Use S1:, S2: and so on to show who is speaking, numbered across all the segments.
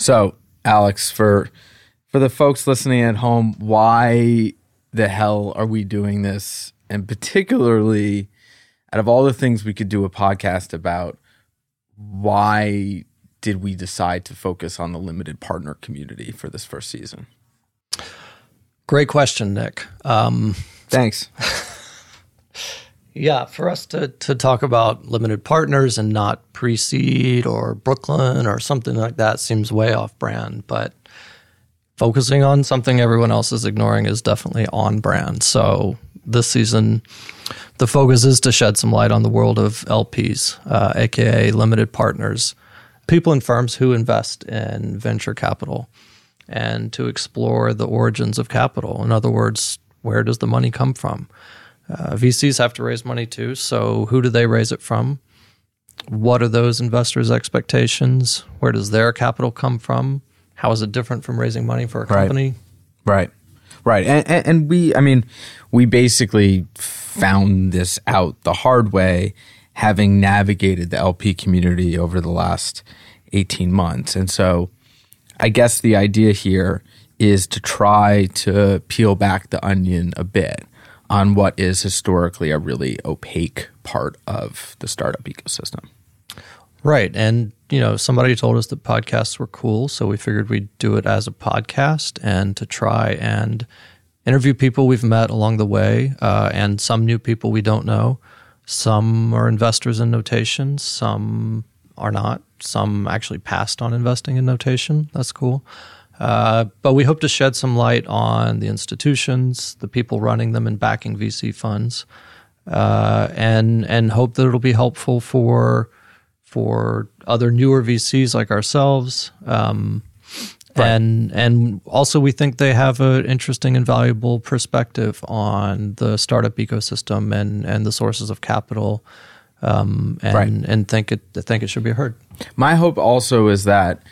S1: So, Alex, for for the folks listening at home, why the hell are we doing this? And particularly, out of all the things we could do a podcast about, why did we decide to focus on the limited partner community for this first season?
S2: Great question, Nick. Um,
S1: Thanks.
S2: yeah, for us to, to talk about limited partners and not pre seed or Brooklyn or something like that seems way off brand. But focusing on something everyone else is ignoring is definitely on brand. So this season, the focus is to shed some light on the world of LPs, uh, aka limited partners, people and firms who invest in venture capital, and to explore the origins of capital. In other words, where does the money come from? Uh, VCs have to raise money too, so who do they raise it from? What are those investors' expectations? Where does their capital come from? How is it different from raising money for a company?
S1: Right. Right. And, and, and, we, I mean, we basically found this out the hard way, having navigated the LP community over the last 18 months. And so I guess the idea here is to try to peel back the onion a bit on what is historically a really opaque part of the startup ecosystem.
S2: Right. And, you know, somebody told us that podcasts were cool. So we figured we'd do it as a podcast and to try and interview people we've met along the way uh, and some new people we don't know. Some are investors in notation, some are not. Some actually passed on investing in notation. That's cool. Uh, but we hope to shed some light on the institutions, the people running them, and backing VC funds, uh, and and hope that it'll be helpful for for other newer VCs like ourselves. Um, right. And and also we think they have an interesting and valuable perspective on the startup ecosystem and and the sources of capital, um, and right. and think it think it should be heard.
S1: My hope also is that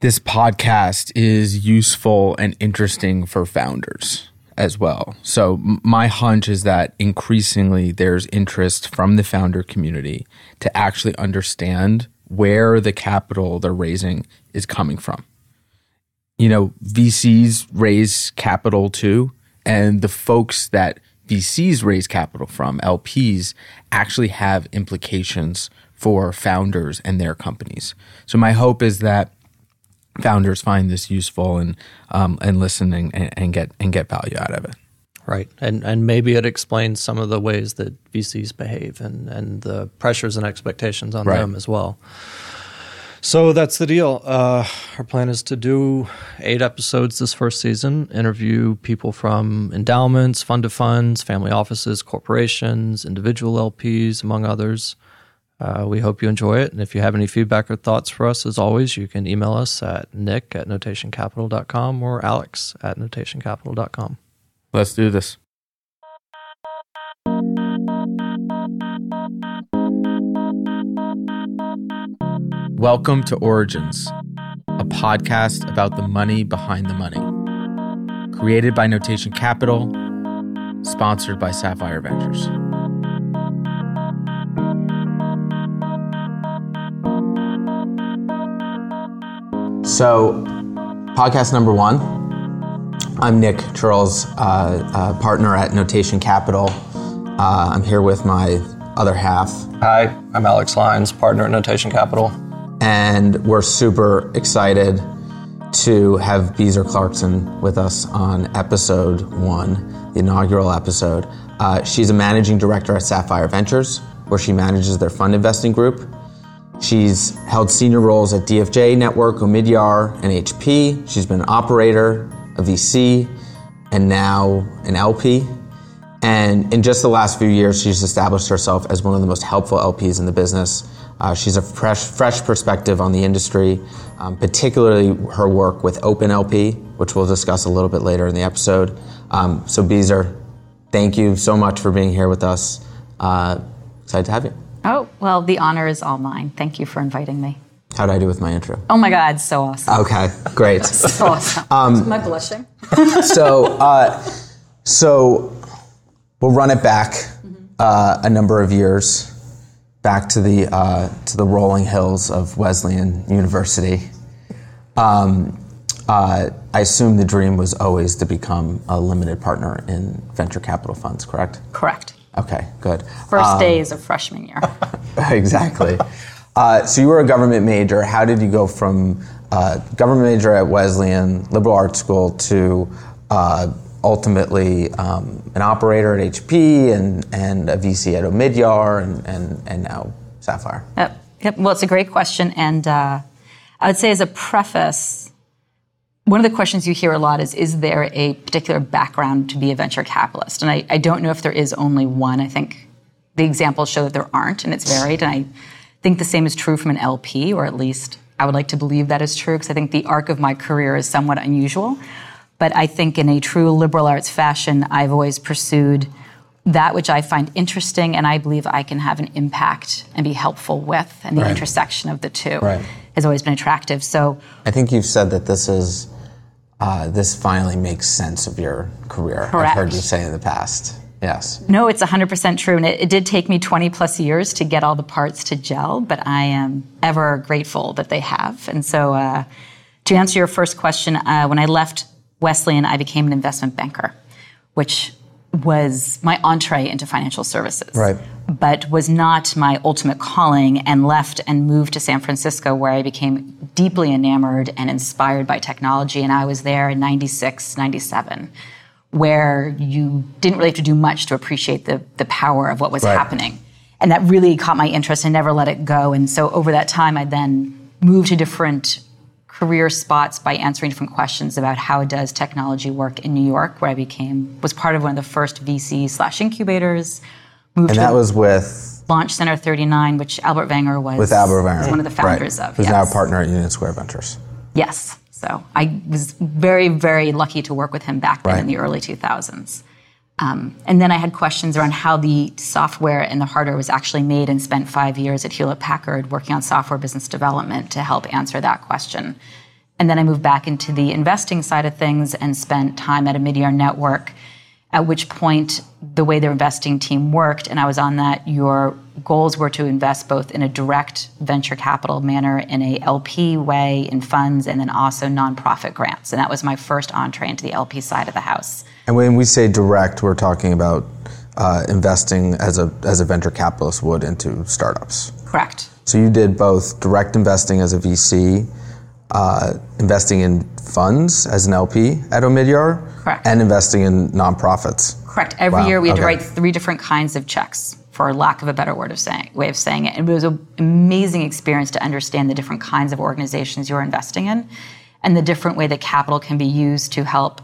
S1: this podcast is useful and interesting for founders as well. So my hunch is that increasingly there's interest from the founder community to actually understand where the capital they're raising is coming from. You know, VCs raise capital too, and the folks that VCs raise capital from, LPs, actually have implications for founders and their companies. So my hope is that founders find this useful and um, and listen and, and get and get value out of it.
S2: Right, and and maybe it explains some of the ways that VCs behave and and the pressures and expectations on right. them as well. So that's the deal. Uh, our plan is to do eight episodes this first season, interview people from endowments, fund of funds, family offices, corporations, individual LPs, among others. Uh, we hope you enjoy it. And if you have any feedback or thoughts for us, as always, you can email us at nick at notationcapital.com or alex at notationcapital.com.
S1: Let's do this. Welcome to Origins, a podcast about the money behind the money. Created by Notation Capital, sponsored by Sapphire Ventures. So, podcast number one. I'm Nick Chirls, uh, uh, partner at Notation Capital. Uh, I'm here with my other half.
S2: Hi, I'm Alex Lines, partner at Notation Capital.
S1: And we're super excited to have Beezer Clarkson with us on episode one, the inaugural episode. Uh, she's a managing director at Sapphire Ventures, where she manages their fund investing group. She's held senior roles at DFJ Network, Omidyar, and HP. She's been an operator, a VC, and now an LP. And in just the last few years, she's established herself as one of the most helpful LPs in the business. Uh, she's a fresh, fresh perspective on the industry, um, particularly her work with OpenLP, which we'll discuss a little bit later in the episode. Um, so, Beezer, thank you so much for being here with us. Uh, excited to have you.
S3: Oh, well, the honor is all mine. Thank you for inviting me.
S1: How did I do with my intro?
S3: Oh my God, so awesome.
S1: Okay, great.
S3: so awesome. Um, Am I blushing?
S1: so, uh, so we'll run it back mm-hmm. uh, a number of years, back to the uh, to the rolling hills of Wesleyan University. Um, uh, I assume the dream was always to become a limited partner in venture capital funds, correct?
S3: Correct.
S1: Okay, good.
S3: First um, days of freshman year.
S1: exactly. Uh, so you were a government major. How did you go from uh, government major at Wesleyan Liberal Arts School to uh, ultimately um, an operator at HP and, and a VC at Omidyar and, and, and now Sapphire?
S3: Yep. yep. Well, it's a great question. And uh, I would say, as a preface, one of the questions you hear a lot is Is there a particular background to be a venture capitalist? And I, I don't know if there is only one. I think the examples show that there aren't, and it's varied. And I think the same is true from an LP, or at least I would like to believe that is true, because I think the arc of my career is somewhat unusual. But I think in a true liberal arts fashion, I've always pursued that which I find interesting and I believe I can have an impact and be helpful with. And the right. intersection of the two right. has always been attractive. So
S1: I think you've said that this is uh, this finally makes sense of your career.
S3: Correct.
S1: I've heard you say in the past. Yes.
S3: No, it's 100% true. And it, it, did take me 20 plus years to get all the parts to gel, but I am ever grateful that they have. And so, uh, to answer your first question, uh, when I left Wesleyan, I became an investment banker, which was my entree into financial services.
S1: Right.
S3: But was not my ultimate calling and left and moved to San Francisco where I became deeply enamored and inspired by technology. And I was there in 96, 97, where you didn't really have to do much to appreciate the, the power of what was right. happening. And that really caught my interest and never let it go. And so over that time, I then moved to different career spots by answering different questions about how does technology work in New York, where I became was part of one of the first VC slash incubators.
S1: Moved and that was with
S3: Launch Center 39, which Albert Wenger was
S1: with Albert Wenger,
S3: one of the founders
S1: right.
S3: of.
S1: Who's
S3: yes.
S1: now a partner at Union Square Ventures.
S3: Yes. So I was very, very lucky to work with him back then right. in the early 2000s. Um, and then I had questions around how the software and the hardware was actually made and spent five years at Hewlett Packard working on software business development to help answer that question. And then I moved back into the investing side of things and spent time at Omidyar Network, at which point the way their investing team worked, and I was on that, your goals were to invest both in a direct venture capital manner, in a LP way, in funds, and then also nonprofit grants. And that was my first entree into the LP side of the house.
S1: And when we say direct, we're talking about uh, investing as a as a venture capitalist would into startups.
S3: Correct.
S1: So you did both direct investing as a VC, uh, investing in funds as an LP at Omidyar,
S3: Correct.
S1: and investing in nonprofits.
S3: Correct. Every wow. year we had okay. to write three different kinds of checks, for lack of a better word of saying way of saying it. And it was an amazing experience to understand the different kinds of organizations you're investing in, and the different way that capital can be used to help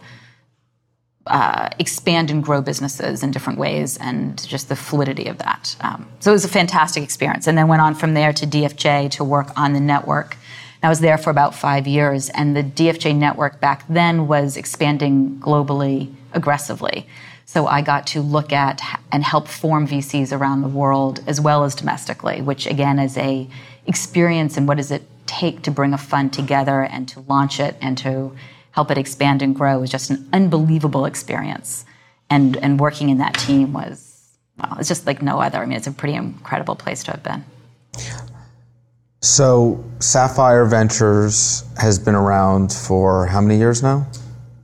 S3: uh, expand and grow businesses in different ways and just the fluidity of that. Um, so it was a fantastic experience. And then went on from there to DFJ to work on the network. I was there for about five years, and the DFJ network back then was expanding globally aggressively. So I got to look at and help form VCs around the world as well as domestically, which again is a experience and what does it take to bring a fund together and to launch it and to help it expand and grow is just an unbelievable experience. And, and working in that team was, well, it's just like no other. I mean, it's a pretty incredible place to have been.
S1: So, Sapphire Ventures has been around for how many years now?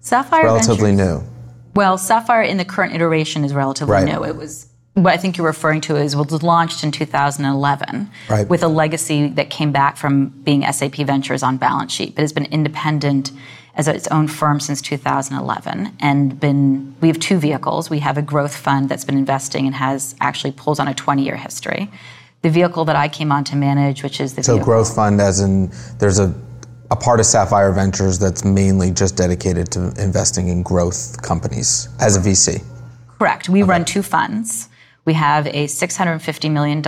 S3: Sapphire
S1: relatively
S3: Ventures,
S1: new.
S3: Well, Sapphire in the current iteration is relatively
S1: right.
S3: new. It was what I think you're referring to is was launched in 2011
S1: right.
S3: with a legacy that came back from being SAP Ventures on balance sheet, but has been independent as its own firm since 2011 and been we have two vehicles we have a growth fund that's been investing and has actually pulls on a 20 year history the vehicle that i came on to manage which is the
S1: so
S3: vehicle.
S1: growth fund as in there's a a part of Sapphire Ventures that's mainly just dedicated to investing in growth companies as a VC.
S3: Correct. We okay. run two funds. We have a $650 million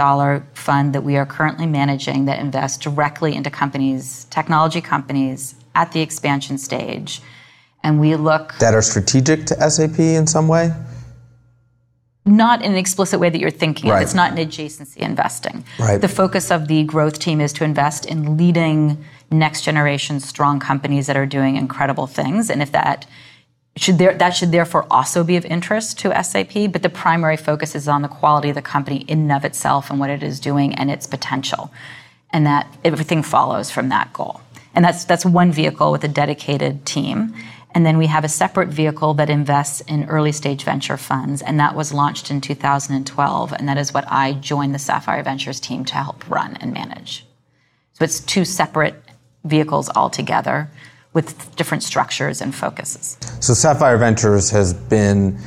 S3: fund that we are currently managing that invests directly into companies, technology companies, at the expansion stage. And we look.
S1: That are strategic to SAP in some way?
S3: Not in an explicit way that you're thinking
S1: right.
S3: of. It's not an adjacency investing.
S1: Right.
S3: The focus of the growth team is to invest in leading next generation strong companies that are doing incredible things. And if that should there, that should therefore also be of interest to SAP, but the primary focus is on the quality of the company in and of itself and what it is doing and its potential. And that everything follows from that goal. And that's, that's one vehicle with a dedicated team. And then we have a separate vehicle that invests in early stage venture funds, and that was launched in 2012. And that is what I joined the Sapphire Ventures team to help run and manage. So it's two separate vehicles altogether with different structures and focuses.
S1: So Sapphire Ventures has been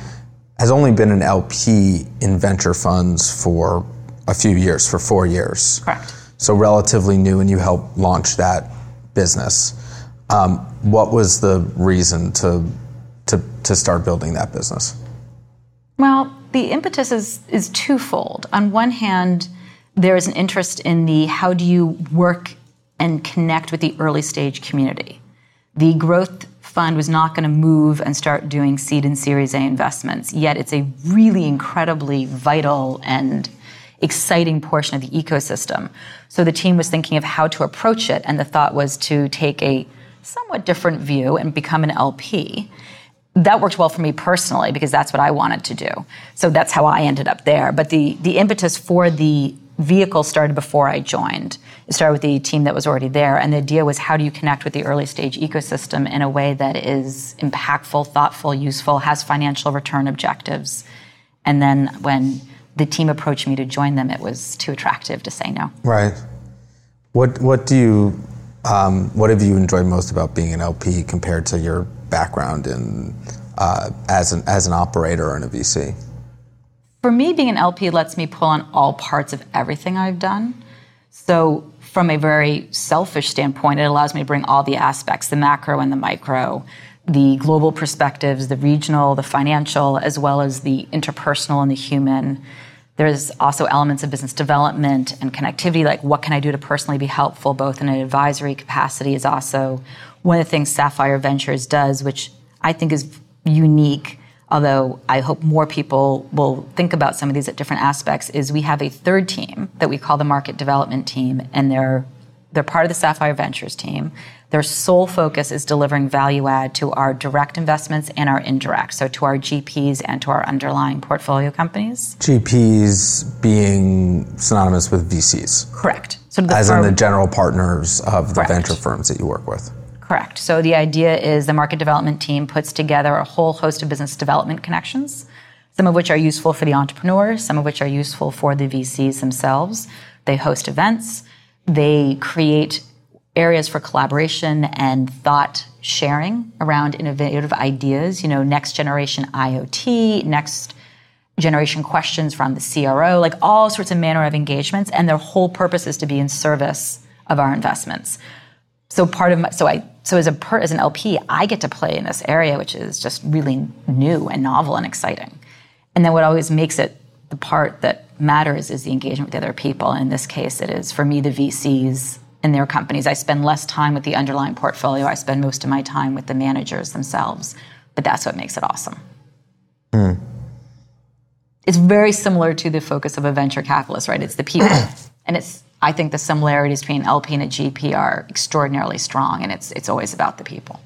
S1: has only been an LP in venture funds for a few years, for four years.
S3: Correct.
S1: So relatively new, and you helped launch that business. Um, what was the reason to, to, to start building that business?
S3: Well, the impetus is, is twofold. On one hand, there is an interest in the how do you work and connect with the early stage community. The growth fund was not going to move and start doing seed and series A investments, yet it's a really incredibly vital and exciting portion of the ecosystem. So the team was thinking of how to approach it, and the thought was to take a somewhat different view and become an LP. That worked well for me personally because that's what I wanted to do. So that's how I ended up there. But the, the impetus for the vehicle started before I joined. It started with the team that was already there, and the idea was how do you connect with the early stage ecosystem in a way that is impactful, thoughtful, useful, has financial return objectives. And then when the team approached me to join them, it was too attractive to say no.
S1: Right. What What do you um, What have you enjoyed most about being an LP compared to your background in uh, as an as an operator and a VC?
S3: For me, being an LP lets me pull on all parts of everything I've done. So, from a very selfish standpoint, it allows me to bring all the aspects the macro and the micro, the global perspectives, the regional, the financial, as well as the interpersonal and the human. There's also elements of business development and connectivity, like what can I do to personally be helpful, both in an advisory capacity, is also one of the things Sapphire Ventures does, which I think is unique although I hope more people will think about some of these at different aspects, is we have a third team that we call the market development team, and they're they're part of the Sapphire Ventures team. Their sole focus is delivering value add to our direct investments and our indirect, so to our GPs and to our underlying portfolio companies.
S1: GPs being synonymous with VCs.
S3: Correct.
S1: So as firm, in the general partners of the correct. venture firms that you work with.
S3: Correct. So the idea is the market development team puts together a whole host of business development connections, some of which are useful for the entrepreneurs, some of which are useful for the VCs themselves. They host events, they create areas for collaboration and thought sharing around innovative ideas, you know, next generation IoT, next generation questions from the CRO, like all sorts of manner of engagements, and their whole purpose is to be in service of our investments. So part of my, so I so as a per, as an LP, I get to play in this area, which is just really new and novel and exciting. And then what always makes it the part that matters is the engagement with the other people. In this case, it is for me the VCs and their companies. I spend less time with the underlying portfolio. I spend most of my time with the managers themselves. But that's what makes it awesome. Mm. It's very similar to the focus of a venture capitalist, right? It's the people. and it's I think the similarities between LP and a GP are extraordinarily strong, and it's it's always about the people.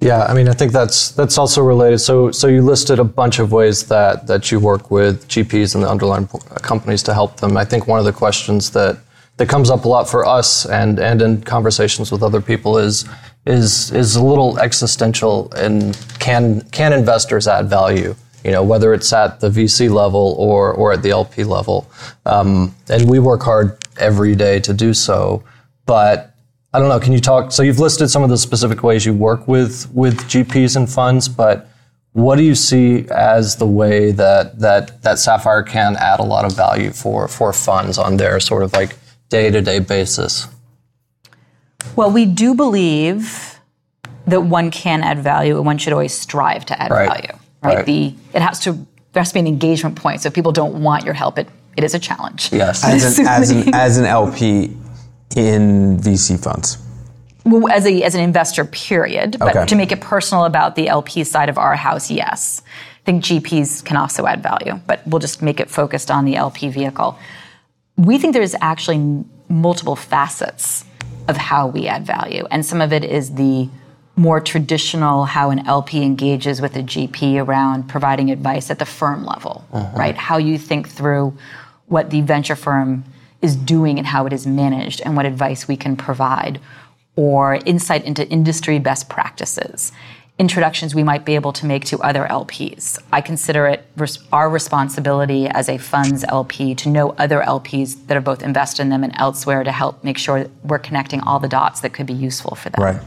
S2: Yeah, I mean, I think that's that's also related. So, so you listed a bunch of ways that that you work with GPs and the underlying companies to help them. I think one of the questions that that comes up a lot for us and and in conversations with other people is is is a little existential and can can investors add value? you know, whether it's at the VC level or, or at the LP level. Um, and we work hard every day to do so. But I don't know, can you talk? So you've listed some of the specific ways you work with, with GPs and funds, but what do you see as the way that, that, that Sapphire can add a lot of value for, for funds on their sort of like day to day basis?
S3: Well, we do believe that one can add value and one should always strive to add right. value right? right? The it has to there has to be an engagement point. So if people don't want your help, it it is a challenge.
S1: Yes, as an, as an, as an LP in VC funds.
S3: Well, as a as an investor, period. But okay. to make it personal about the LP side of our house, yes. I think GPs can also add value, but we'll just make it focused on the LP vehicle. We think there's actually multiple facets of how we add value, and some of it is the more traditional how an LP engages with a GP around providing advice at the firm level, uh-huh. right? How you think through what the venture firm is doing and how it is managed and what advice we can provide. or insight into industry best practices, introductions we might be able to make to other LPs. I consider it res- our responsibility as a funds LP to know other LPs that have both invested in them and elsewhere to help make sure we're connecting all the dots that could be useful for them.
S1: Right.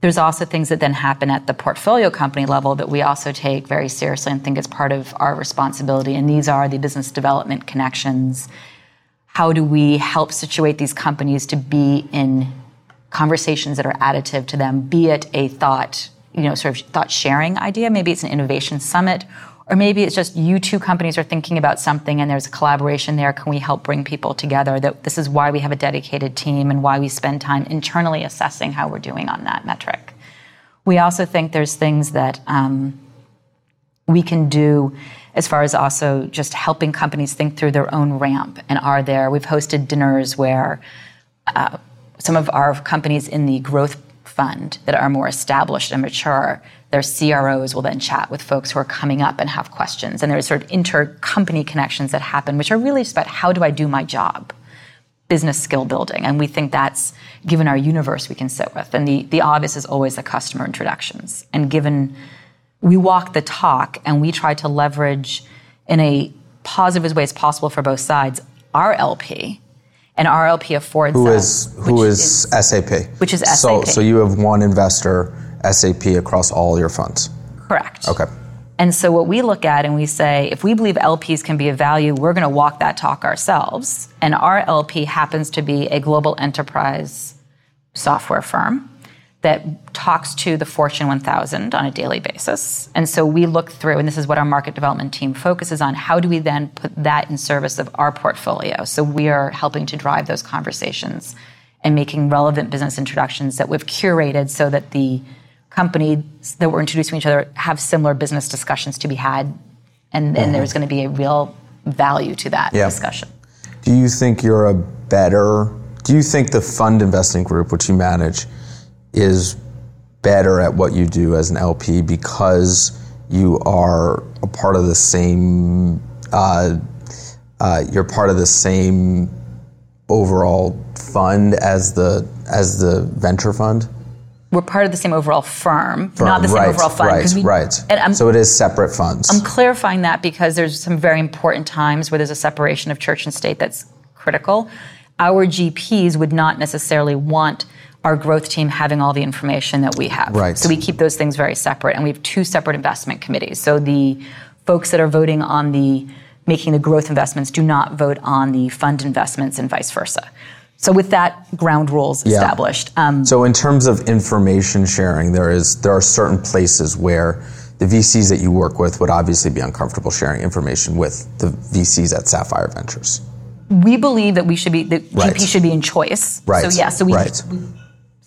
S3: There's also things that then happen at the portfolio company level that we also take very seriously and think is part of our responsibility. And these are the business development connections. How do we help situate these companies to be in conversations that are additive to them, be it a thought, you know, sort of thought sharing idea, maybe it's an innovation summit, or maybe it's just you two companies are thinking about something and there's a collaboration there. Can we help bring people together? That this is why we have a dedicated team and why we spend time internally assessing how we're doing on that metric. We also think there's things that um, we can do as far as also just helping companies think through their own ramp and are there. We've hosted dinners where uh, some of our companies in the growth fund that are more established and mature, their CROs will then chat with folks who are coming up and have questions. And there's sort of inter-company connections that happen, which are really just about how do I do my job? Business skill building. And we think that's given our universe we can sit with. And the, the obvious is always the customer introductions. And given we walk the talk and we try to leverage in a positive as way as possible for both sides our LP and RLP affords
S1: Who
S3: us,
S1: is who
S3: which
S1: is, SAP?
S3: which is
S1: So
S3: SAP.
S1: so you have one investor, SAP, across all your funds.
S3: correct.
S1: Okay.
S3: And so what we look at and we say, if we believe LPs can be of value, we're going to walk that talk ourselves. And our LP happens to be a global enterprise software firm that talks to the Fortune 1000 on a daily basis. And so we look through, and this is what our market development team focuses on, how do we then put that in service of our portfolio? So we are helping to drive those conversations and making relevant business introductions that we've curated so that the companies that we're introducing each other have similar business discussions to be had. And, and mm-hmm. there's going to be a real value to that
S1: Yeah.
S3: discussion.
S1: Do you think you're a better? Do you think the fund investing group, which you manage, is better at what you do as an LP because you are a part of the same? Uh, uh, you're part of the same overall fund as the as the venture fund.
S3: We're part of the same overall firm, not the same
S1: right,
S3: overall fund.
S1: Right,
S3: we-
S1: right.
S3: And I'm,
S1: so it is separate funds.
S3: I'm clarifying that because there's some very important times where there's a separation of church and state that's critical. Our GPs would not necessarily want our growth team having all the information that we have.
S1: Right.
S3: So we keep those things very separate, and we have two separate investment committees. So the folks that are voting on the making the growth investments do not vote on the fund investments, and vice versa. So with that ground rules
S1: Yeah.
S3: established, um,
S1: So in terms of information sharing, there is there are certain places where the VCs that you work with would obviously be uncomfortable sharing information with the VCs at Sapphire Ventures.
S3: we believe that we should be the
S1: Right.
S3: GP should be in choice.
S1: Right.
S3: So yeah, so we,
S1: Right.
S3: we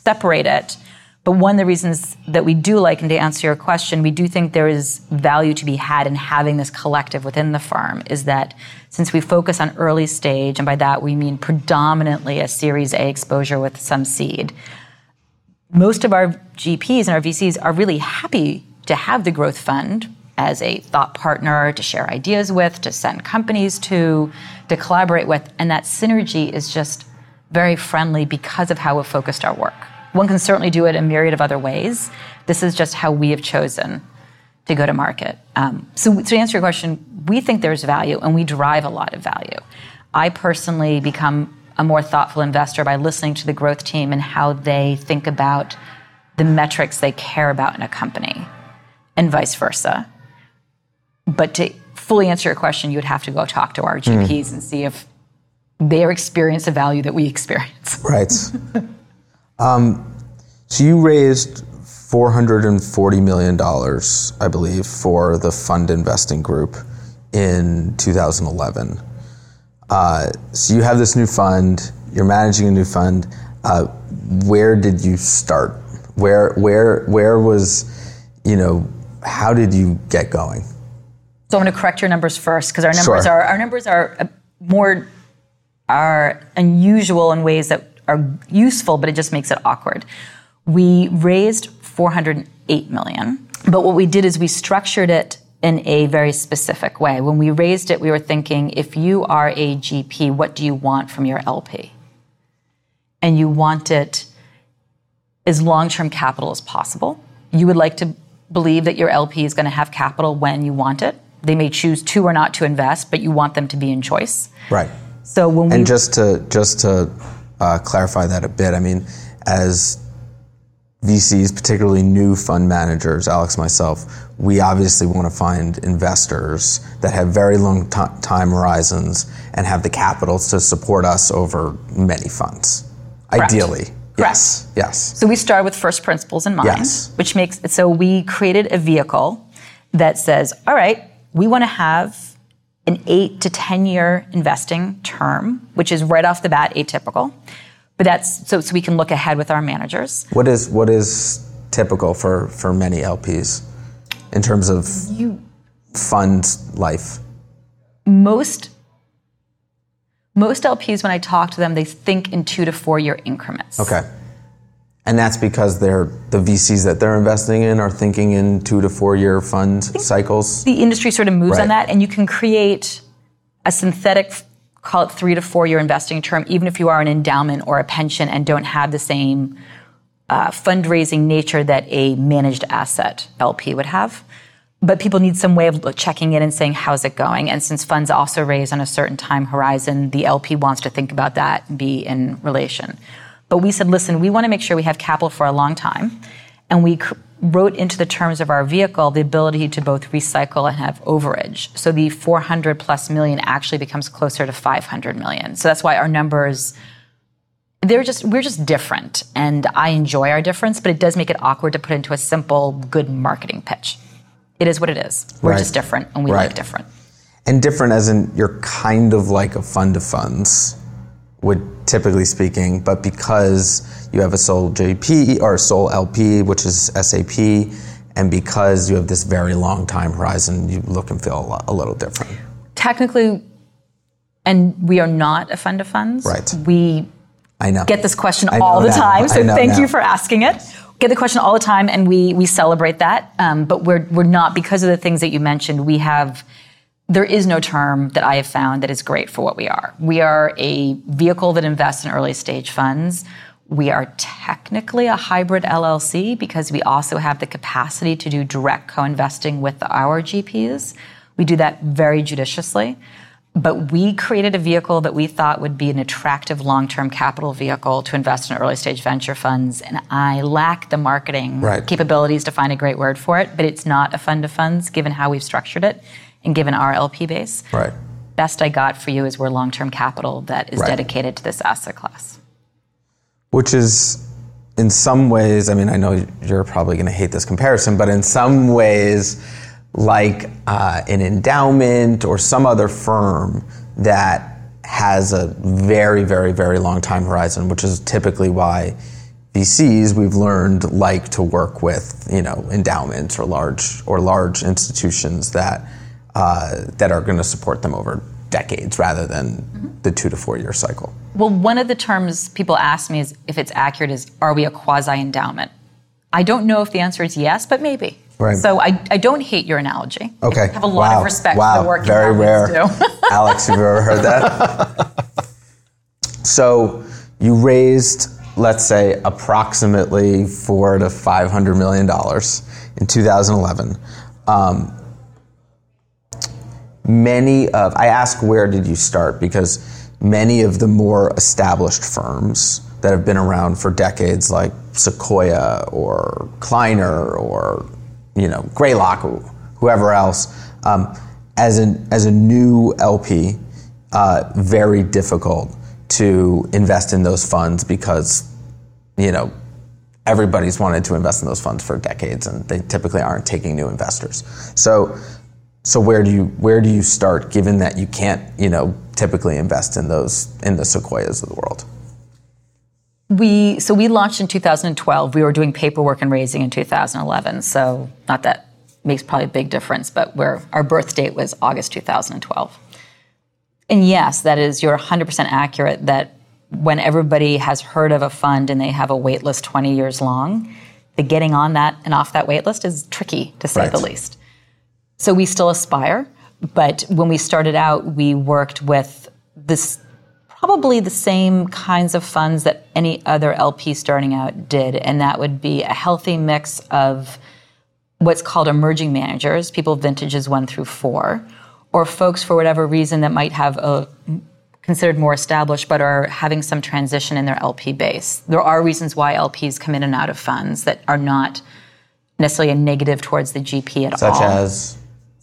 S3: separate it. But one of the reasons that we do like, and to answer your question, we do think there is value to be had in having this collective within the firm, is that since we focus on early stage, and by that we mean predominantly a Series A exposure with some seed, most of our GPs and our VCs are really happy to have the growth fund as a thought partner to share ideas with, to send companies to, to collaborate with. And that synergy is just very friendly because of how we've focused our work. One can certainly do it a myriad of other ways. This is just how we have chosen to go to market. Um, so, to answer your question, we think there's value and we derive a lot of value. I personally become a more thoughtful investor by listening to the growth team and how they think about the metrics they care about in a company and vice versa. But to fully answer your question, you would have to go talk to our GPs and see if they experience the value that we experience.
S1: Right. um, so you raised four hundred and forty million dollars, I believe, for the fund investing group in 2011. Uh, so you have this new fund. You're managing a new fund. Uh, where did you start? Where where where was, you know, how did you get going?
S3: So I'm going to correct your numbers first because our numbers
S1: Sure.
S3: are our numbers are uh, more are unusual in ways that are useful, but it just makes it awkward. We raised 408 million, but what we did is we structured it in a very specific way. When we raised it, we were thinking if you are a GP, what do you want from your LP? And you want it as long term capital as possible. You would like to believe that your LP is going to have capital when you want it. They may choose to or not to invest, but you want them to be in choice.
S1: Right.
S3: So when we
S1: And just to just to uh, clarify that a bit, I mean, as VCs, particularly new fund managers, Alex, myself, we obviously want to find investors that have very long ti time horizons and have the capital to support us over many funds. Ideally, yes, yes.
S3: So we start with first principles in mind,
S1: Yes.
S3: which makes so we created a vehicle that says, all right, we want to have an eight to ten year investing term, which is right off the bat atypical. But that's so so we can look ahead with our managers.
S1: What is what is typical for for many LPs in terms of fund life?
S3: Most most LPs, when I talk to them, they think in two to four year increments.
S1: Okay. And that's because they're the VCs that they're investing in are thinking in two to four year fund cycles.
S3: the industry sort of moves
S1: Right.
S3: on that, and you can create a synthetic, call it three to four year investing term, even if you are an endowment or a pension and don't have the same uh, fundraising nature that a managed asset LP would have. But people need some way of checking in and saying, how's it going? And since funds also raise on a certain time horizon, the LP wants to think about that and be in relation. But we said, listen, we want to make sure we have capital for a long time. And we cr- wrote into the terms of our vehicle the ability to both recycle and have overage. So the 400 plus million actually becomes closer to 500 million. So that's why our numbers they're just we're just different and i enjoy our difference but it does make it awkward to put into a simple good marketing pitch it is what it is we're
S1: Right.
S3: just different and we
S1: Right.
S3: like different
S1: And different as in you're kind of like a fund of funds, would typically speaking, but because you have a sole JP or sole LP, which is SAP, and because you have this very long time horizon, you look and feel a, lot, a little different.
S3: technically and we are not a fund of funds
S1: Right.
S3: we
S1: I know.
S3: get this question all the
S1: now.
S3: time so thank
S1: now.
S3: you for asking it get the question all the time and we we celebrate that um, but we're we're not because of the things that you mentioned we have there is no term that I have found that is great for what we are. We are a vehicle that invests in early stage funds. We are technically a hybrid LLC because we also have the capacity to do direct co investing with our GPs. We do that very judiciously. But we created a vehicle that we thought would be an attractive long term capital vehicle to invest in early stage venture funds. And I lack the marketing
S1: Right.
S3: capabilities to find a great word for it, but it's not a fund of funds given how we've structured it and given our LP base.
S1: right.
S3: Best I got for you is we're long term capital that is
S1: Right.
S3: dedicated to this asset class.
S1: Which is, in some ways, I mean, I know you're probably going to hate this comparison, but in some ways, like uh, an endowment or some other firm that has a very, very, very long time horizon, which is typically why VCs we've learned like to work with, you know, endowments or large or large institutions that uh, that are going to support them over decades rather than the two to four year cycle.
S3: Well, one of the terms people ask me is if it's accurate is are we a quasi endowment? I don't know if the answer is yes, but maybe.
S1: Right.
S3: So I, I don't hate your analogy.
S1: Okay.
S3: I have a lot
S1: Wow.
S3: of respect
S1: wow.
S3: for the work
S1: Very rare. Alex, have you ever heard that? so you raised, let's say, approximately four to five hundred million dollars in 2011. Um, many of I ask where did you start because many of the more established firms that have been around for decades, like Sequoia or Kleiner or you know Greylock, or whoever else, um, as an as a new LP, uh, very difficult to invest in those funds because you know everybody's wanted to invest in those funds for decades and they typically aren't taking new investors. So so where do you where do you start given that you can't, you know, typically invest in those in the sequoias of the world?
S3: We so we launched in 2012. We were doing paperwork and raising in 2011. So not that makes probably a big difference, but where our birth date was August 2012. And yes, that is you're 100% accurate that when everybody has heard of a fund and they have a wait list 20 years long, the getting on that and off that wait list is tricky to say
S1: Right.
S3: the least. So we still aspire, but when we started out, we worked with this probably the same kinds of funds that any other LP starting out did, and that would be a healthy mix of what's called emerging managers, people vintages one through four, or folks for whatever reason that might have a considered more established but are having some transition in their LP base. There are reasons why LPs come in and out of funds that are not necessarily a negative towards the GP at
S1: Such
S3: all.
S1: as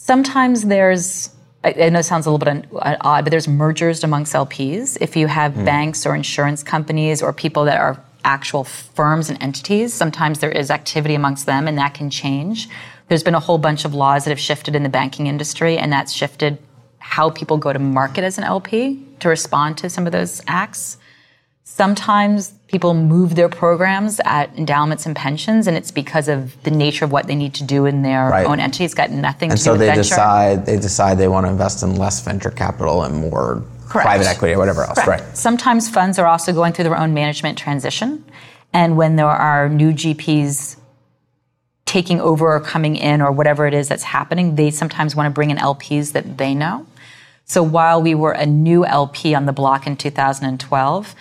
S3: Sometimes there's, I know it sounds a little bit uh, odd, but there's mergers amongst LPs. If you have hmm. banks or insurance companies or people that are actual firms and entities, sometimes there is activity amongst them and that can change. There's been a whole bunch of laws that have shifted in the banking industry, and that's shifted how people go to market as an LP to respond to some of those acts. Sometimes people move their programs at endowments and pensions, and it's because of the nature of what they need to do in their
S1: Right.
S3: own entity. It's got nothing
S1: and
S3: to
S1: so
S3: do with
S1: they
S3: venture.
S1: decide they decide they want to invest in less venture capital and more
S3: Correct.
S1: private equity or whatever else.
S3: Correct.
S1: Right.
S3: Sometimes funds are also going through their own management transition. And when there are new GPs taking over or coming in or whatever it is that's happening, they sometimes want to bring in LPs that they know. So while we were a new LP on the block in 2012,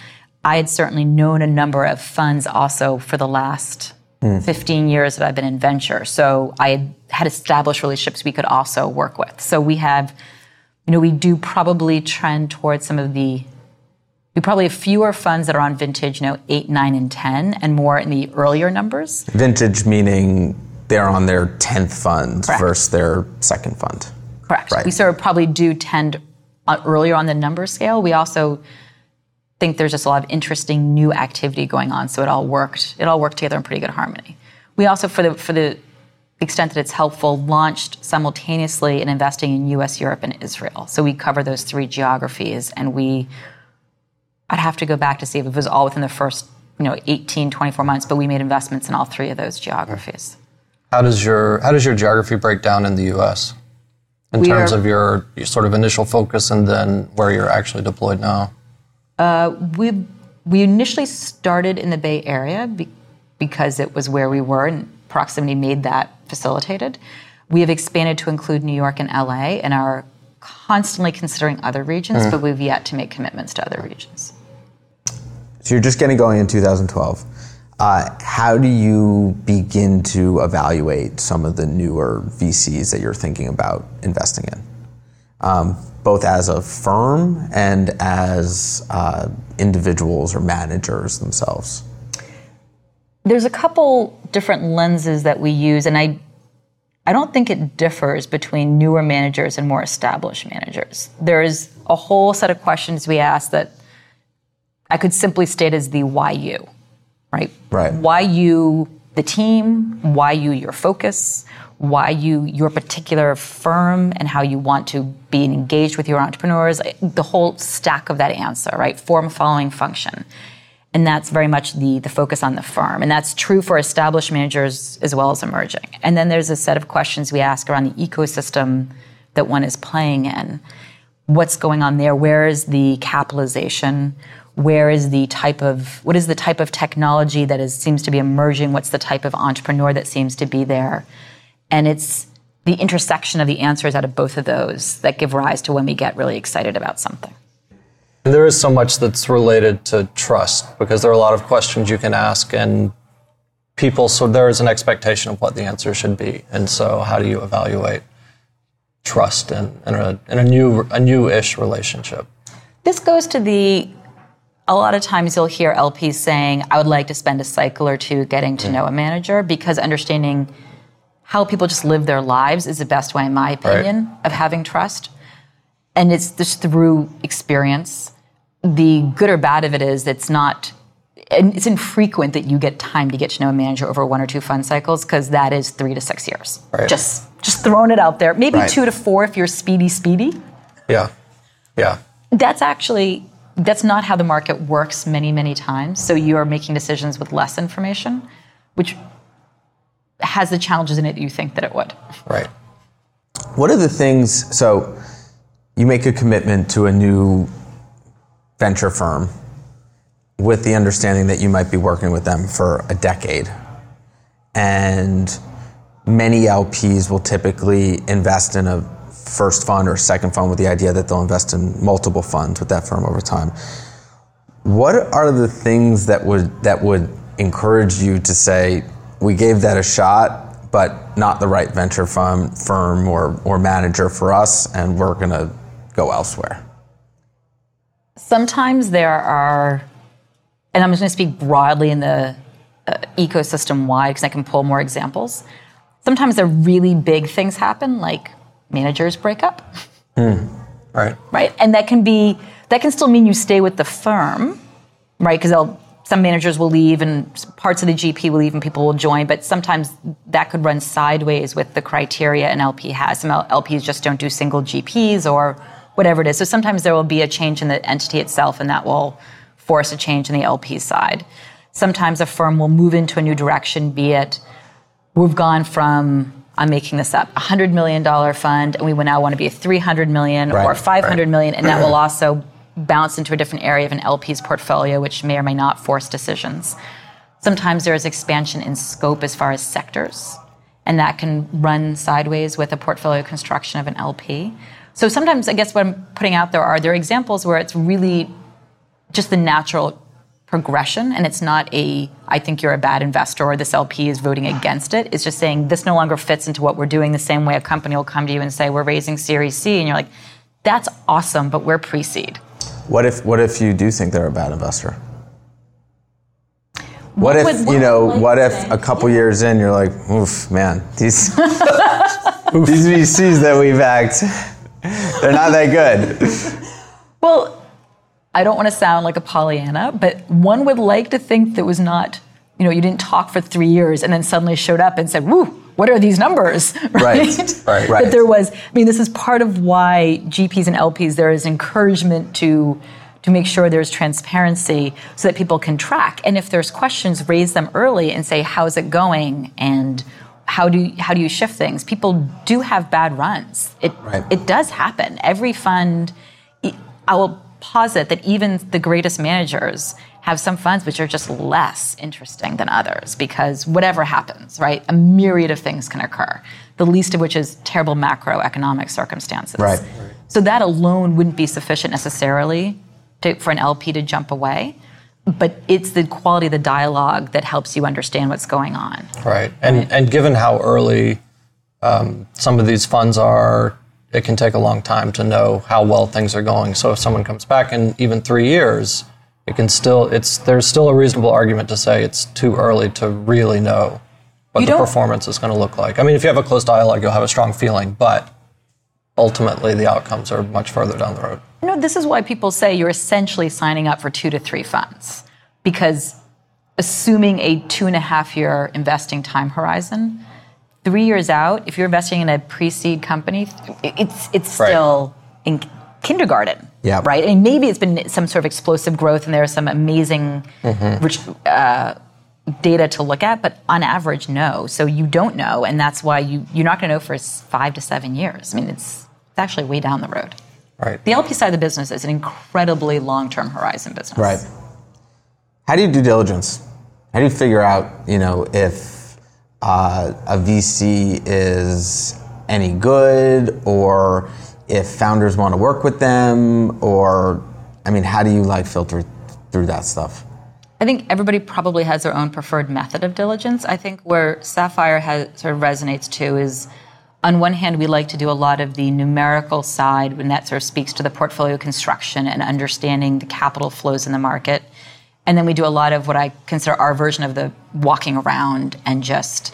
S3: I had certainly known a number of funds also for the last 15 years that I've been in venture. So I had, had established relationships we could also work with. So we have, you know, we do probably trend towards some of the we probably have fewer funds that are on vintage, you know, eight, nine, and ten, and more in the earlier numbers.
S1: Vintage meaning they're on their tenth fund
S3: Correct.
S1: versus their second fund.
S3: Correct.
S1: Right.
S3: We sort of probably do tend uh, earlier on the number scale. We also think there's just a lot of interesting new activity going on, so it all worked. It all worked together in pretty good harmony. We also, for the for the extent that it's helpful, launched simultaneously in investing in U.S., Europe, and Israel. So we cover those three geographies, and we. I'd have to go back to see if it was all within the first, you know, 18, 24 months, but we made investments in all three of those geographies.
S2: How does your how does your geography break down in the U.S. in
S3: We
S2: terms
S3: are-
S2: of your, your sort of initial focus and then where you're actually deployed now?
S3: We we initially started in the Bay Area be, because it was where we were and proximity made that facilitated. We have expanded to include New York and LA and are constantly considering other regions, but we've yet to make commitments to other regions.
S1: So you're just getting going in 2012. Uh, how do you begin to evaluate some of the newer VCs that you're thinking about investing in, um, both as a firm and as uh, individuals or managers themselves?
S3: There's a couple different lenses that we use, and I, I don't think it differs between newer managers and more established managers. There's a whole set of questions we ask that I could simply state as the why you, right?
S1: Right.
S3: Why you, the team, why you, your focus, why you, your particular firm, and how you want to be engaged with your entrepreneurs, the whole stack of that answer, right? Form following function. And that's very much the, the focus on the firm. And that's true for established managers as well as emerging. And then there's a set of questions we ask around the ecosystem that one is playing in. What's going on there? Where is the capitalization? Where is the type of what is the type of technology that is seems to be emerging? What's the type of entrepreneur that seems to be there? And it's the intersection of the answers out of both of those that give rise to when we get really excited about something.
S2: There is so much that's related to trust because there are a lot of questions you can ask and people so there is an expectation of what the answer should be. And so how do you evaluate trust in, in a in a new a new-ish relationship?
S3: This goes to the a lot of times you'll hear LPs saying, I would like to spend a cycle or two getting to hmm. know a manager because understanding how people just live their lives is the best way, in my opinion, of having trust. And it's just through experience. The good or bad of it is it's not, and it's infrequent that you get time to get to know a manager over one or two fund cycles because that is three to six years.
S2: Right.
S3: Just, just throwing it out there. Maybe
S1: Right.
S3: two to four if you're speedy, speedy
S2: Yeah. Yeah.
S3: that's actually that's not how the market works many many times so you are making decisions with less information which has the challenges in it that you think that it would
S2: Right.
S1: What are the things? So, you make a commitment to a new venture firm with the understanding that you might be working with them for a decade. And many LPs will typically invest in a first fund or second fund with the idea that they'll invest in multiple funds with that firm over time. What are the things that would that would encourage you to say we gave that a shot, but not the right venture firm, firm or or manager for us, and we're going to go elsewhere?
S3: Sometimes there are, and I'm just going to speak broadly in the uh, ecosystem wide because I can pull more examples. Sometimes there really big things happen, like managers break up.
S2: Right.
S3: right? And that can be that can still mean you stay with the firm, right? Because some managers will leave and parts of the GP will leave and people will join, but sometimes that could run sideways with the criteria an LP has. Some LPs just don't do single GPs or whatever it is. So sometimes there will be a change in the entity itself, and that will force a change in the LP side. Sometimes a firm will move into a new direction, be it we've gone from I'm making this up, a hundred million dollar fund, and we now want to be a three hundred million
S1: Right,
S3: or five hundred
S1: right.
S3: million, and that will also bounce into a different area of an LP's portfolio, which may or may not force decisions. Sometimes there is expansion in scope as far as sectors, and that can run sideways with a portfolio construction of an LP. So sometimes, I guess what I'm putting out there are there are examples where it's really just the natural progression and it's not a i think you're a bad investor or this lp is voting against it it's just saying this no longer fits into what we're doing the same way a company will come to you and say we're raising series c and you're like that's awesome but we're pre-seed
S1: What if what if you do think they're a bad investor? What, if
S3: would-
S1: you know?
S3: like
S1: What if
S3: say-
S1: a couple years in you're like, oof, man, these these VCs that we backed, they're not that good.
S3: well i don't want to sound like a pollyanna but one would like to think that was not you know you didn't talk for three years and then suddenly showed up and said woo what are these numbers
S1: Right, right, right.
S3: that there was i mean this is part of why gps and lps there is encouragement to to make sure there's transparency so that people can track. And if there's questions raise them early and say how's it going? And how do you, how do you shift things? People do have bad runs. It
S1: Right.
S3: it does happen. Every fund I will posit that even the greatest managers have some funds which are just less interesting than others because whatever happens, right? A myriad of things can occur, the least of which is terrible macroeconomic circumstances.
S1: Right.
S3: So that alone wouldn't be sufficient necessarily to, for an LP to jump away, but it's the quality of the dialogue that helps you understand what's going on.
S2: Right. And and given how early um, some of these funds are, it can take a long time to know how well things are going. So if someone comes back in even three years, it can still it's there's still a reasonable argument to say it's too early to really know what
S3: You
S2: the performance is going to look like. I mean, if you have a close dialogue, you'll have a strong feeling, but ultimately the outcomes are much further down the road.
S3: You know, this is why people say you're essentially signing up for two to three funds because assuming a two and a half year investing time horizon, three years out, if you're investing in a pre-seed company, it's it's
S2: Right.
S3: still in kindergarten,
S1: Yeah.
S3: right? And maybe it's been some sort of explosive growth, and there are some amazing rich, uh, data to look at, but on average, no. So you don't know, and that's why you you're not going to know for five to seven years. I mean, it's it's actually way down the road.
S2: Right.
S3: The LP side of the business is an incredibly long-term horizon business.
S1: Right. How do you do diligence? How do you figure out, you know, if uh, a VC is any good, or if founders want to work with them, or I mean, how do you like filter through that stuff?
S3: I think everybody probably has their own preferred method of diligence. I think where Sapphire has, sort of resonates too is on one hand, we like to do a lot of the numerical side when that sort of speaks to the portfolio construction and understanding the capital flows in the market. And then we do a lot of what I consider our version of the walking around and just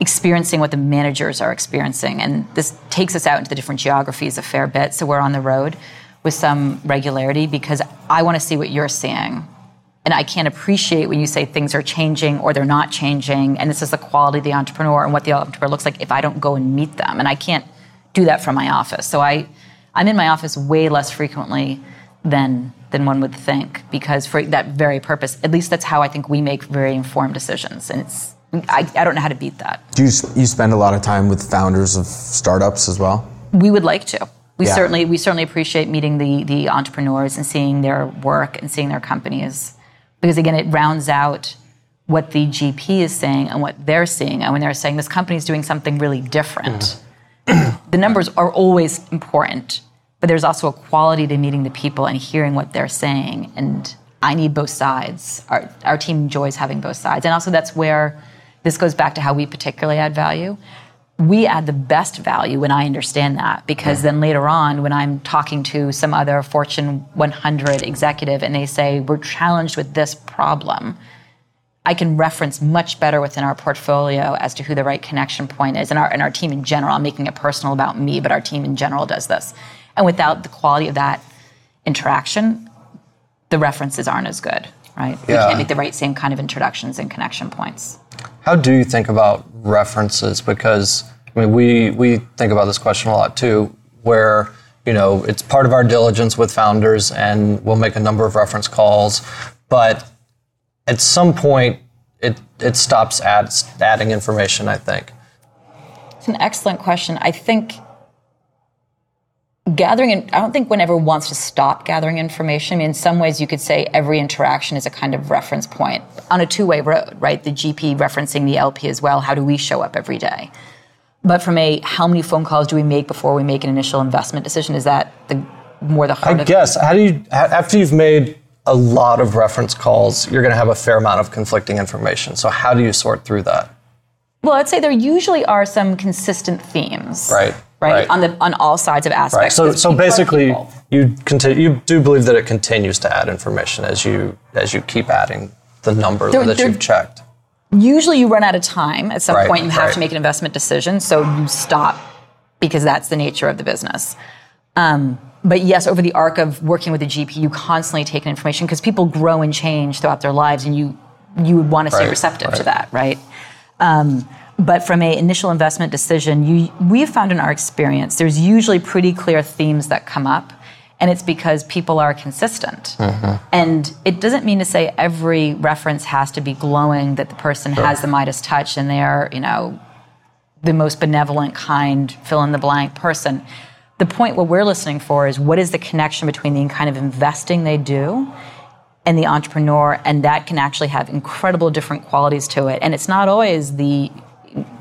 S3: experiencing what the managers are experiencing. And this takes us out into the different geographies a fair bit. So we're on the road with some regularity because I want to see what you're seeing. And I can't appreciate when you say things are changing or they're not changing. And this is the quality of the entrepreneur and what the entrepreneur looks like if I don't go and meet them. And I can't do that from my office. So I, I'm in my office way less frequently than than one would think because for that very purpose, at least that's how I think we make very informed decisions. And it's I, I don't know how to beat that.
S1: Do you, you spend a lot of time with founders of startups as well?
S3: We would like to. We
S1: Yeah.
S3: certainly we certainly appreciate meeting the the entrepreneurs and seeing their work and seeing their companies because again it rounds out what the GP is saying and what they're seeing and when they're saying this company is doing something really different. Mm-hmm. the numbers are always important, but there's also a quality to meeting the people and hearing what they're saying and I need both sides. Our, our team enjoys having both sides. And also, that's where this goes back to how we particularly add value. We add the best value when I understand that because then later on, when I'm talking to some other Fortune 100 executive and they say, We're challenged with this problem, I can reference much better within our portfolio as to who the right connection point is. And our, and our team in general, I'm making it personal about me, but our team in general does this. And without the quality of that interaction, the references aren't as good, right? We can't make the right same kind of introductions and connection points.
S4: How do you think about references? Because I mean, we we think about this question a lot too, where you know it's part of our diligence with founders, and we'll make a number of reference calls, but at some point it it stops add, adding information. I think.
S3: It's an excellent question. I think gathering, in, I don't think one ever wants to stop gathering information. I mean, in some ways, you could say every interaction is a kind of reference point on a two way road, right? The GP referencing the LP as well. How do we show up every day? But from a how many phone calls do we make before we make an initial investment decision? Is that the more the heart
S4: I guess how do you after you've made a lot of reference calls, you're going to have a fair amount of conflicting information. So how do you sort through that?
S3: Well, I'd say there usually are some consistent themes.
S4: Right,
S3: Right.
S4: right.
S3: On the on all sides of aspects.
S4: Right. So, so basically, you continue. You do believe that it continues to add information as you as you keep adding the number
S3: There-
S4: that
S3: there-
S4: you've checked.
S3: usually you run out of time at some
S4: Right,
S3: point you have to make an investment decision so you stop because that's the nature of the business um, but yes over the arc of working with a gp you constantly take in information because people grow and change throughout their lives and you you would want to stay receptive to that right um, but from a initial investment decision you we have found in our experience there's usually pretty clear themes that come up and it's because people are consistent. Mm-hmm. And it doesn't mean to say every reference has to be glowing that the person has the Midas touch and they're, you know, the most benevolent, kind, fill in the blank person. The point what we're listening for is what is the connection between the kind of investing they do and the entrepreneur, and that can actually have incredible different qualities to it. And it's not always the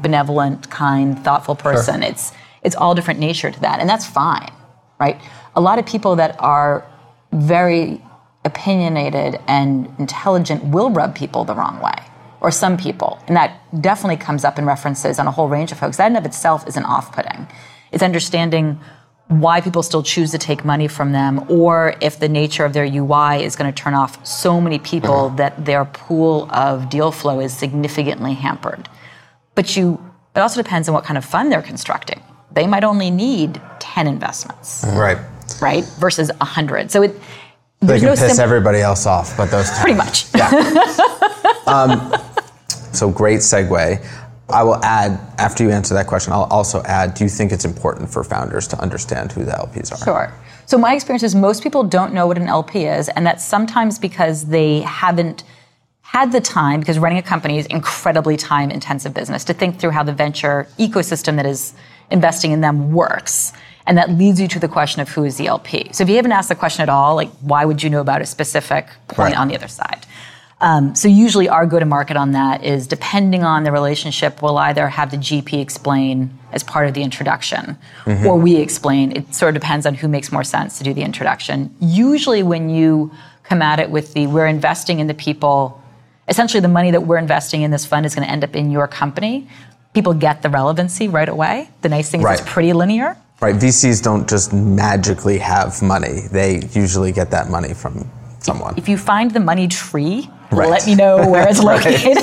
S3: benevolent, kind, thoughtful person. It's it's all different nature to that, and that's fine, right? A lot of people that are very opinionated and intelligent will rub people the wrong way, or some people, and that definitely comes up in references on a whole range of folks. That in of itself isn't off-putting. It's understanding why people still choose to take money from them, or if the nature of their UI is going to turn off so many people uh-huh. that their pool of deal flow is significantly hampered. But you, it also depends on what kind of fund they're constructing. They might only need 10 investments,
S1: Right.
S3: right? Versus 100. So it,
S1: They can
S3: no
S1: piss everybody else off, but those two.
S3: pretty much. Yeah.
S1: Um, so great segue. I will add, after you answer that question, I'll also add, do you think it's important for founders to understand who the LPs are?
S3: Sure. So my experience is most people don't know what an LP is, and that's sometimes because they haven't had the time, because running a company is incredibly time intensive business, to think through how the venture ecosystem that is investing in them works. And that leads you to the question of who is the LP. So if you haven't asked the question at all, like why would you know about a specific point
S1: Right.
S3: on the other side? Um, so usually our go-to-market on that is depending on the relationship, we'll either have the GP explain as part of the introduction, or we explain. It sort of depends on who makes more sense to do the introduction. Usually, when you come at it with the we're investing in the people, essentially the money that we're investing in this fund is going to end up in your company. People get the relevancy right away. The nice thing is
S1: Right.
S3: it's pretty linear.
S1: Right. VCs don't just magically have money. They usually get that money from someone.
S3: If you find the money tree,
S1: Right.
S3: let me know where it's
S1: Right.
S3: located.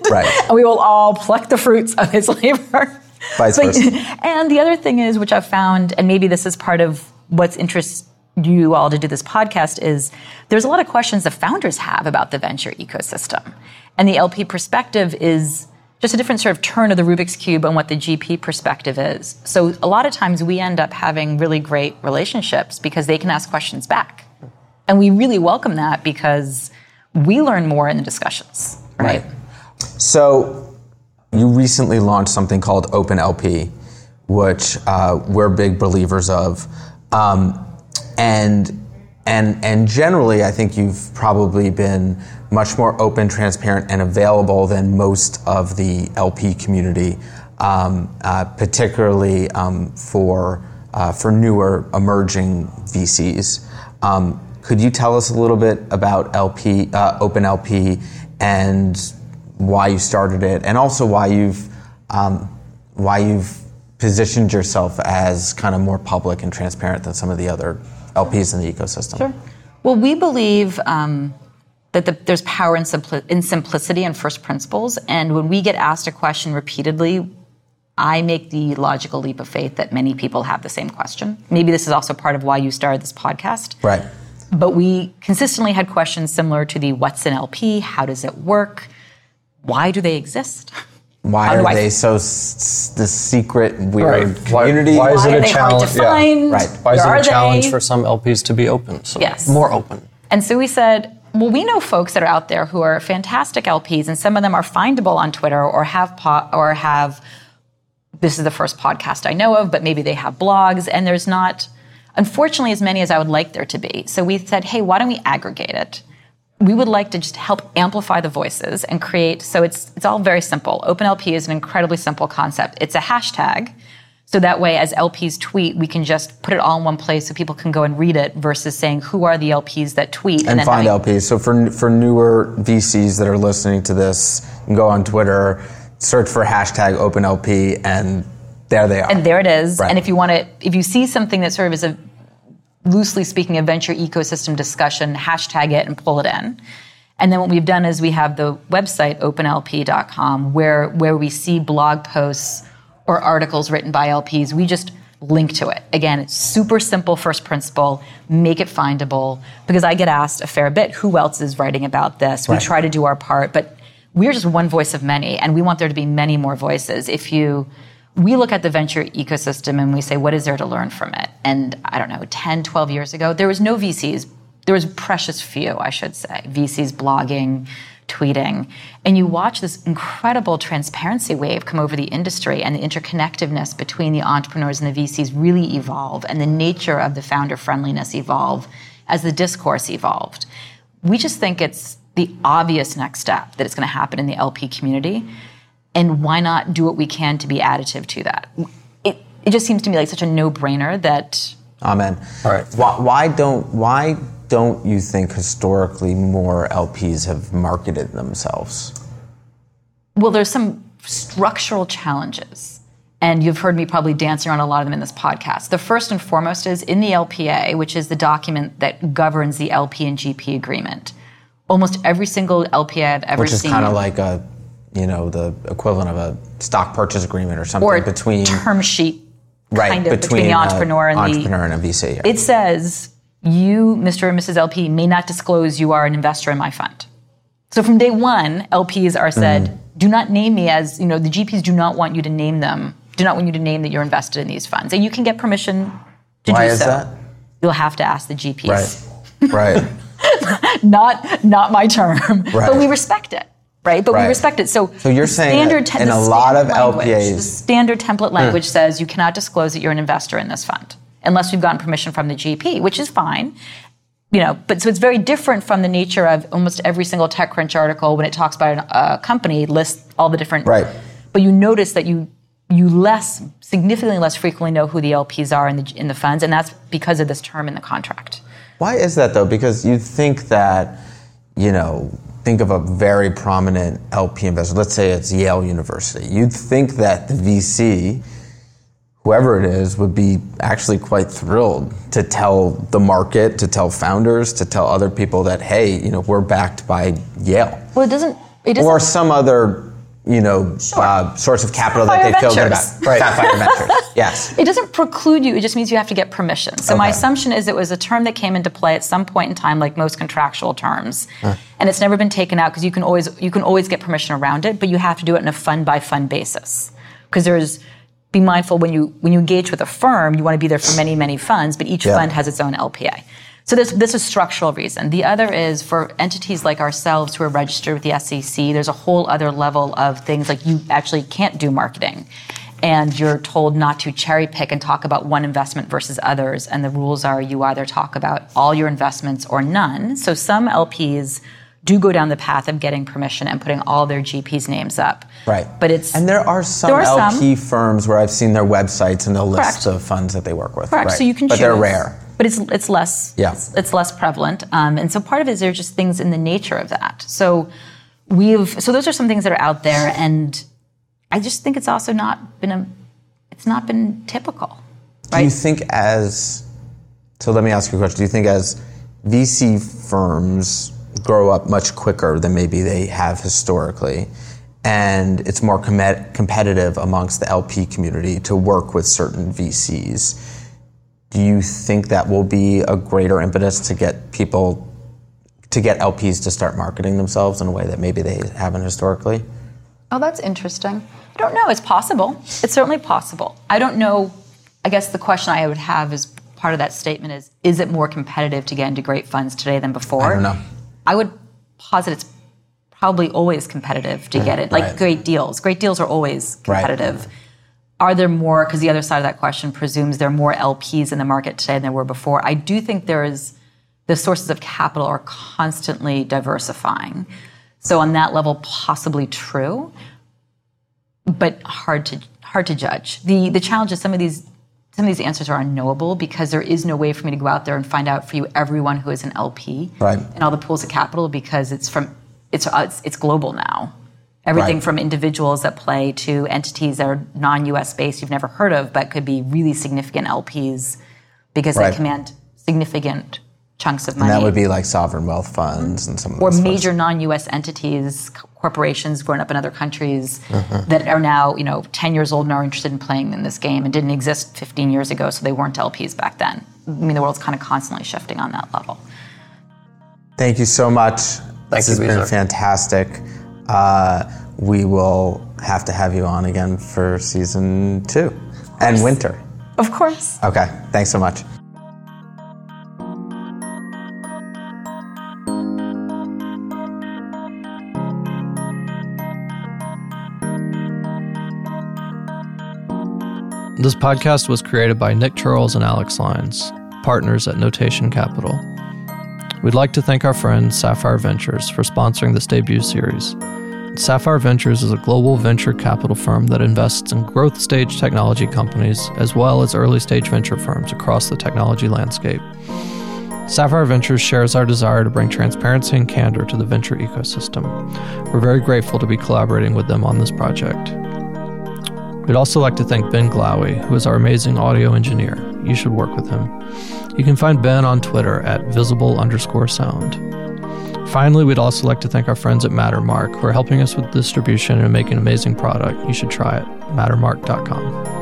S1: Right.
S3: and we will all pluck the fruits of his labor.
S1: Vice
S3: But-
S1: versa.
S3: and the other thing is, which I've found, and maybe this is part of what's interests you all to do this podcast, is there's a lot of questions the founders have about the venture ecosystem. And the LP perspective is just a different sort of turn of the Rubik's Cube on what the GP perspective is. So a lot of times we end up having really great relationships because they can ask questions back. And we really welcome that because we learn more in the discussions, right?
S1: So, you recently launched something called Open LP, which uh, we're big believers of, um, and and and generally, I think you've probably been much more open, transparent, and available than most of the LP community, um, uh, particularly um, for uh, for newer emerging VCs. Could you tell us a little bit about LP, uh, Open LP, and why you started it, and also why you've um, why you've positioned yourself as kind of more public and transparent than some of the other LPs in the ecosystem?
S3: Sure. Well, we believe um, that the, there's power in, simpli- in simplicity and first principles, and when we get asked a question repeatedly, I make the logical leap of faith that many people have the same question. Maybe this is also part of why you started this podcast.
S1: Right.
S3: But we consistently had questions similar to the what's an LP? How does it work? Why do they exist?
S1: Why are
S3: I-
S1: they so s- the secret weird
S4: Right. Why-
S1: community?
S4: why is
S3: Why
S4: it
S3: are
S4: a
S3: they hard
S4: challenge?
S3: to
S4: Yeah.
S3: find?
S1: Right.
S4: Why is
S3: Where
S4: it
S3: are
S4: a challenge
S3: they?
S4: for some LPs to be open? So
S3: Yes.
S4: more open.
S3: And so we said, well, we know folks that are out there who are fantastic LPs, and some of them are findable on Twitter or have po- or have. This is the first podcast I know of, but maybe they have blogs, and there's not, unfortunately, as many as I would like there to be. So we said, hey, why don't we aggregate it? We would like to just help amplify the voices and create. So it's it's all very simple. OpenLP is an incredibly simple concept. It's a hashtag. So that way, as LPs tweet, we can just put it all in one place so people can go and read it versus saying who are the LPs that tweet
S1: and
S3: then
S1: find
S3: having-
S1: LPs. So for for newer VCs that are listening to this, go on Twitter, search for hashtag OpenLP, and there they are.
S3: And there it is.
S1: Right.
S3: And if you want to, if you see something that sort of is a loosely speaking a venture ecosystem discussion, hashtag it and pull it in. And then what we've done is we have the website openlp.com where where we see blog posts or articles written by LPs. We just link to it. Again, it's super simple first principle, make it findable because I get asked a fair bit who else is writing about this. We try to do our part, but we're just one voice of many and we want there to be many more voices. If you we look at the venture ecosystem and we say, what is there to learn from it? And I don't know, 10, 12 years ago, there was no VCs. There was precious few, I should say, VCs blogging, tweeting. And you watch this incredible transparency wave come over the industry and the interconnectedness between the entrepreneurs and the VCs really evolve and the nature of the founder friendliness evolve as the discourse evolved. We just think it's the obvious next step that it's going to happen in the LP community and why not do what we can to be additive to that? It, it just seems to me like such a no-brainer that
S1: Amen.
S4: All right.
S1: Why, why don't why don't you think historically more LPs have marketed themselves?
S3: well, there's some structural challenges, and you've heard me probably dance around a lot of them in this podcast. The first and foremost is in the LPA, which is the document that governs the LP and GP agreement. Almost every single LPA I've ever seen.
S1: Which is
S3: seen,
S1: kind of like a, you know, the equivalent of a stock purchase agreement or something
S3: or
S1: between
S3: term sheet,
S1: right
S3: kind of between, the entrepreneur and the
S1: entrepreneur and a VC. yeah.
S3: it says you, Mr. and Mrs. LP, may not disclose you are an investor in my fund. So from day one, LPs are said,
S1: Mm-hmm.
S3: do not name me as, you know, the GPs do not want you to name them, do not want you to name that you're invested in these funds. And you can get permission to
S1: Why
S3: do
S1: is
S3: so.
S1: that?
S3: You'll have to ask the GPs.
S1: Right. right.
S3: Not not my term.
S1: Right.
S3: But we respect it. Right? But
S1: Right.
S3: we respect it. So,
S1: So you're saying that
S3: te-
S1: in a lot of
S3: standard language,
S1: LPAs
S3: the standard template hmm. language says you cannot disclose that you're an investor in this fund unless we've gotten permission from the GP, which is fine. You know, but so it's very different from the nature of almost every single TechCrunch article when it talks about a company lists all the different.
S1: Right.
S3: But you notice that you you less significantly less frequently know who the LPs are in the in the funds, and that's because of this term in the contract.
S1: Why is that though? Because you think that, you know, think of a very prominent LP investor. Let's say it's Yale University. You'd think that the VC, whoever it is, would be actually quite thrilled to tell the market, to tell founders, to tell other people that, hey, you know, we're backed by Yale.
S3: Well, it doesn't. It doesn't.
S1: Or some other, you know, uh, source of capital that they
S3: Sapphire
S1: feel good about. Sapphire Ventures. Yes.
S3: It doesn't preclude you, it just means you have to get permission. So my assumption is it was a term that came into play at some point in time, like most contractual terms. And it's never been taken out because you can always you can always get permission around it, but you have to do it in a fund by fund basis. Because there's be mindful when you when you engage with a firm, you want to be there for many, many funds, but each
S1: Yeah.
S3: fund has its own LPA. So this this is structural reason. The other is for entities like ourselves who are registered with the SEC, there's a whole other level of things like you actually can't do marketing. And you're told not to cherry pick and talk about one investment versus others. And the rules are you either talk about all your investments or none. So some LPs do go down the path of getting permission and putting all their GPs' names up.
S1: Right.
S3: But it's
S1: and there are some
S3: There are some.
S1: LP firms where I've seen their websites and the lists of funds that they work with.
S3: Correct.
S1: Right.
S3: So you can
S1: but they're rare.
S3: But it's it's less
S1: Yeah.
S3: it's, it's less prevalent. Um, and so part of it is there are just things in the nature of that. So we've so those are some things that are out there, and I just think it's also not been a it's not been typical,
S1: Do you think as so let me ask you a question. Do you think as VC firms grow up much quicker than maybe they have historically and it's more com- competitive amongst the LP community to work with certain VCs, do you think that will be a greater impetus to get people to get LPs to start marketing themselves in a way that maybe they haven't historically?
S3: Oh, that's interesting. I don't know. It's possible. It's certainly possible. I don't know. I guess the question I would have is part of that statement is is it more competitive to get into great funds today than before?
S1: I don't know.
S3: I would posit it's probably always competitive to get it. Like
S1: Right.
S3: great deals. Great deals are always competitive. Are there more, because the other side of that question presumes there are more LPs in the market today than there were before. I do think there is, the sources of capital are constantly diversifying. So on that level, possibly true, but hard to hard to judge. The the challenge is some of these some of these answers are unknowable because there is no way for me to go out there and find out for you everyone who is an LP
S1: Right.
S3: and all the pools of capital because it's from it's it's, it's global now. Everything
S1: Right.
S3: from individuals that play to entities that are non-US based you've never heard of but could be really significant LPs because
S1: Right.
S3: they command significant chunks of money.
S1: And
S3: money
S1: that would be like sovereign wealth funds and some of
S3: or
S1: those funds.
S3: major non-U.S. entities, corporations growing up in other countries
S1: Mm-hmm.
S3: that are now, you know, 10 years old and are interested in playing in this game and didn't exist 15 years ago, so they weren't LPs back then. I mean, the world's kind of constantly shifting on that level.
S1: Thank you so much.
S4: Thank
S1: this
S4: you,
S1: has been
S4: Beezer.
S1: fantastic. Uh, we will have to have you on again for season two and winter.
S3: Of course.
S1: Okay, thanks so much.
S2: This podcast was created by Nick Chirls and Alex Lines, partners at Notation Capital. We'd like to thank our friend Sapphire Ventures for sponsoring this debut series. Sapphire Ventures is a global venture capital firm that invests in growth stage technology companies as well as early stage venture firms across the technology landscape. Sapphire Ventures shares our desire to bring transparency and candor to the venture ecosystem. We're very grateful to be collaborating with them on this project. We'd also like to thank Ben Glowy, who is our amazing audio engineer. You should work with him. You can find Ben on Twitter at visible underscore sound. Finally, we'd also like to thank our friends at Mattermark are helping us with distribution and making an amazing product. You should try it. Mattermark.com.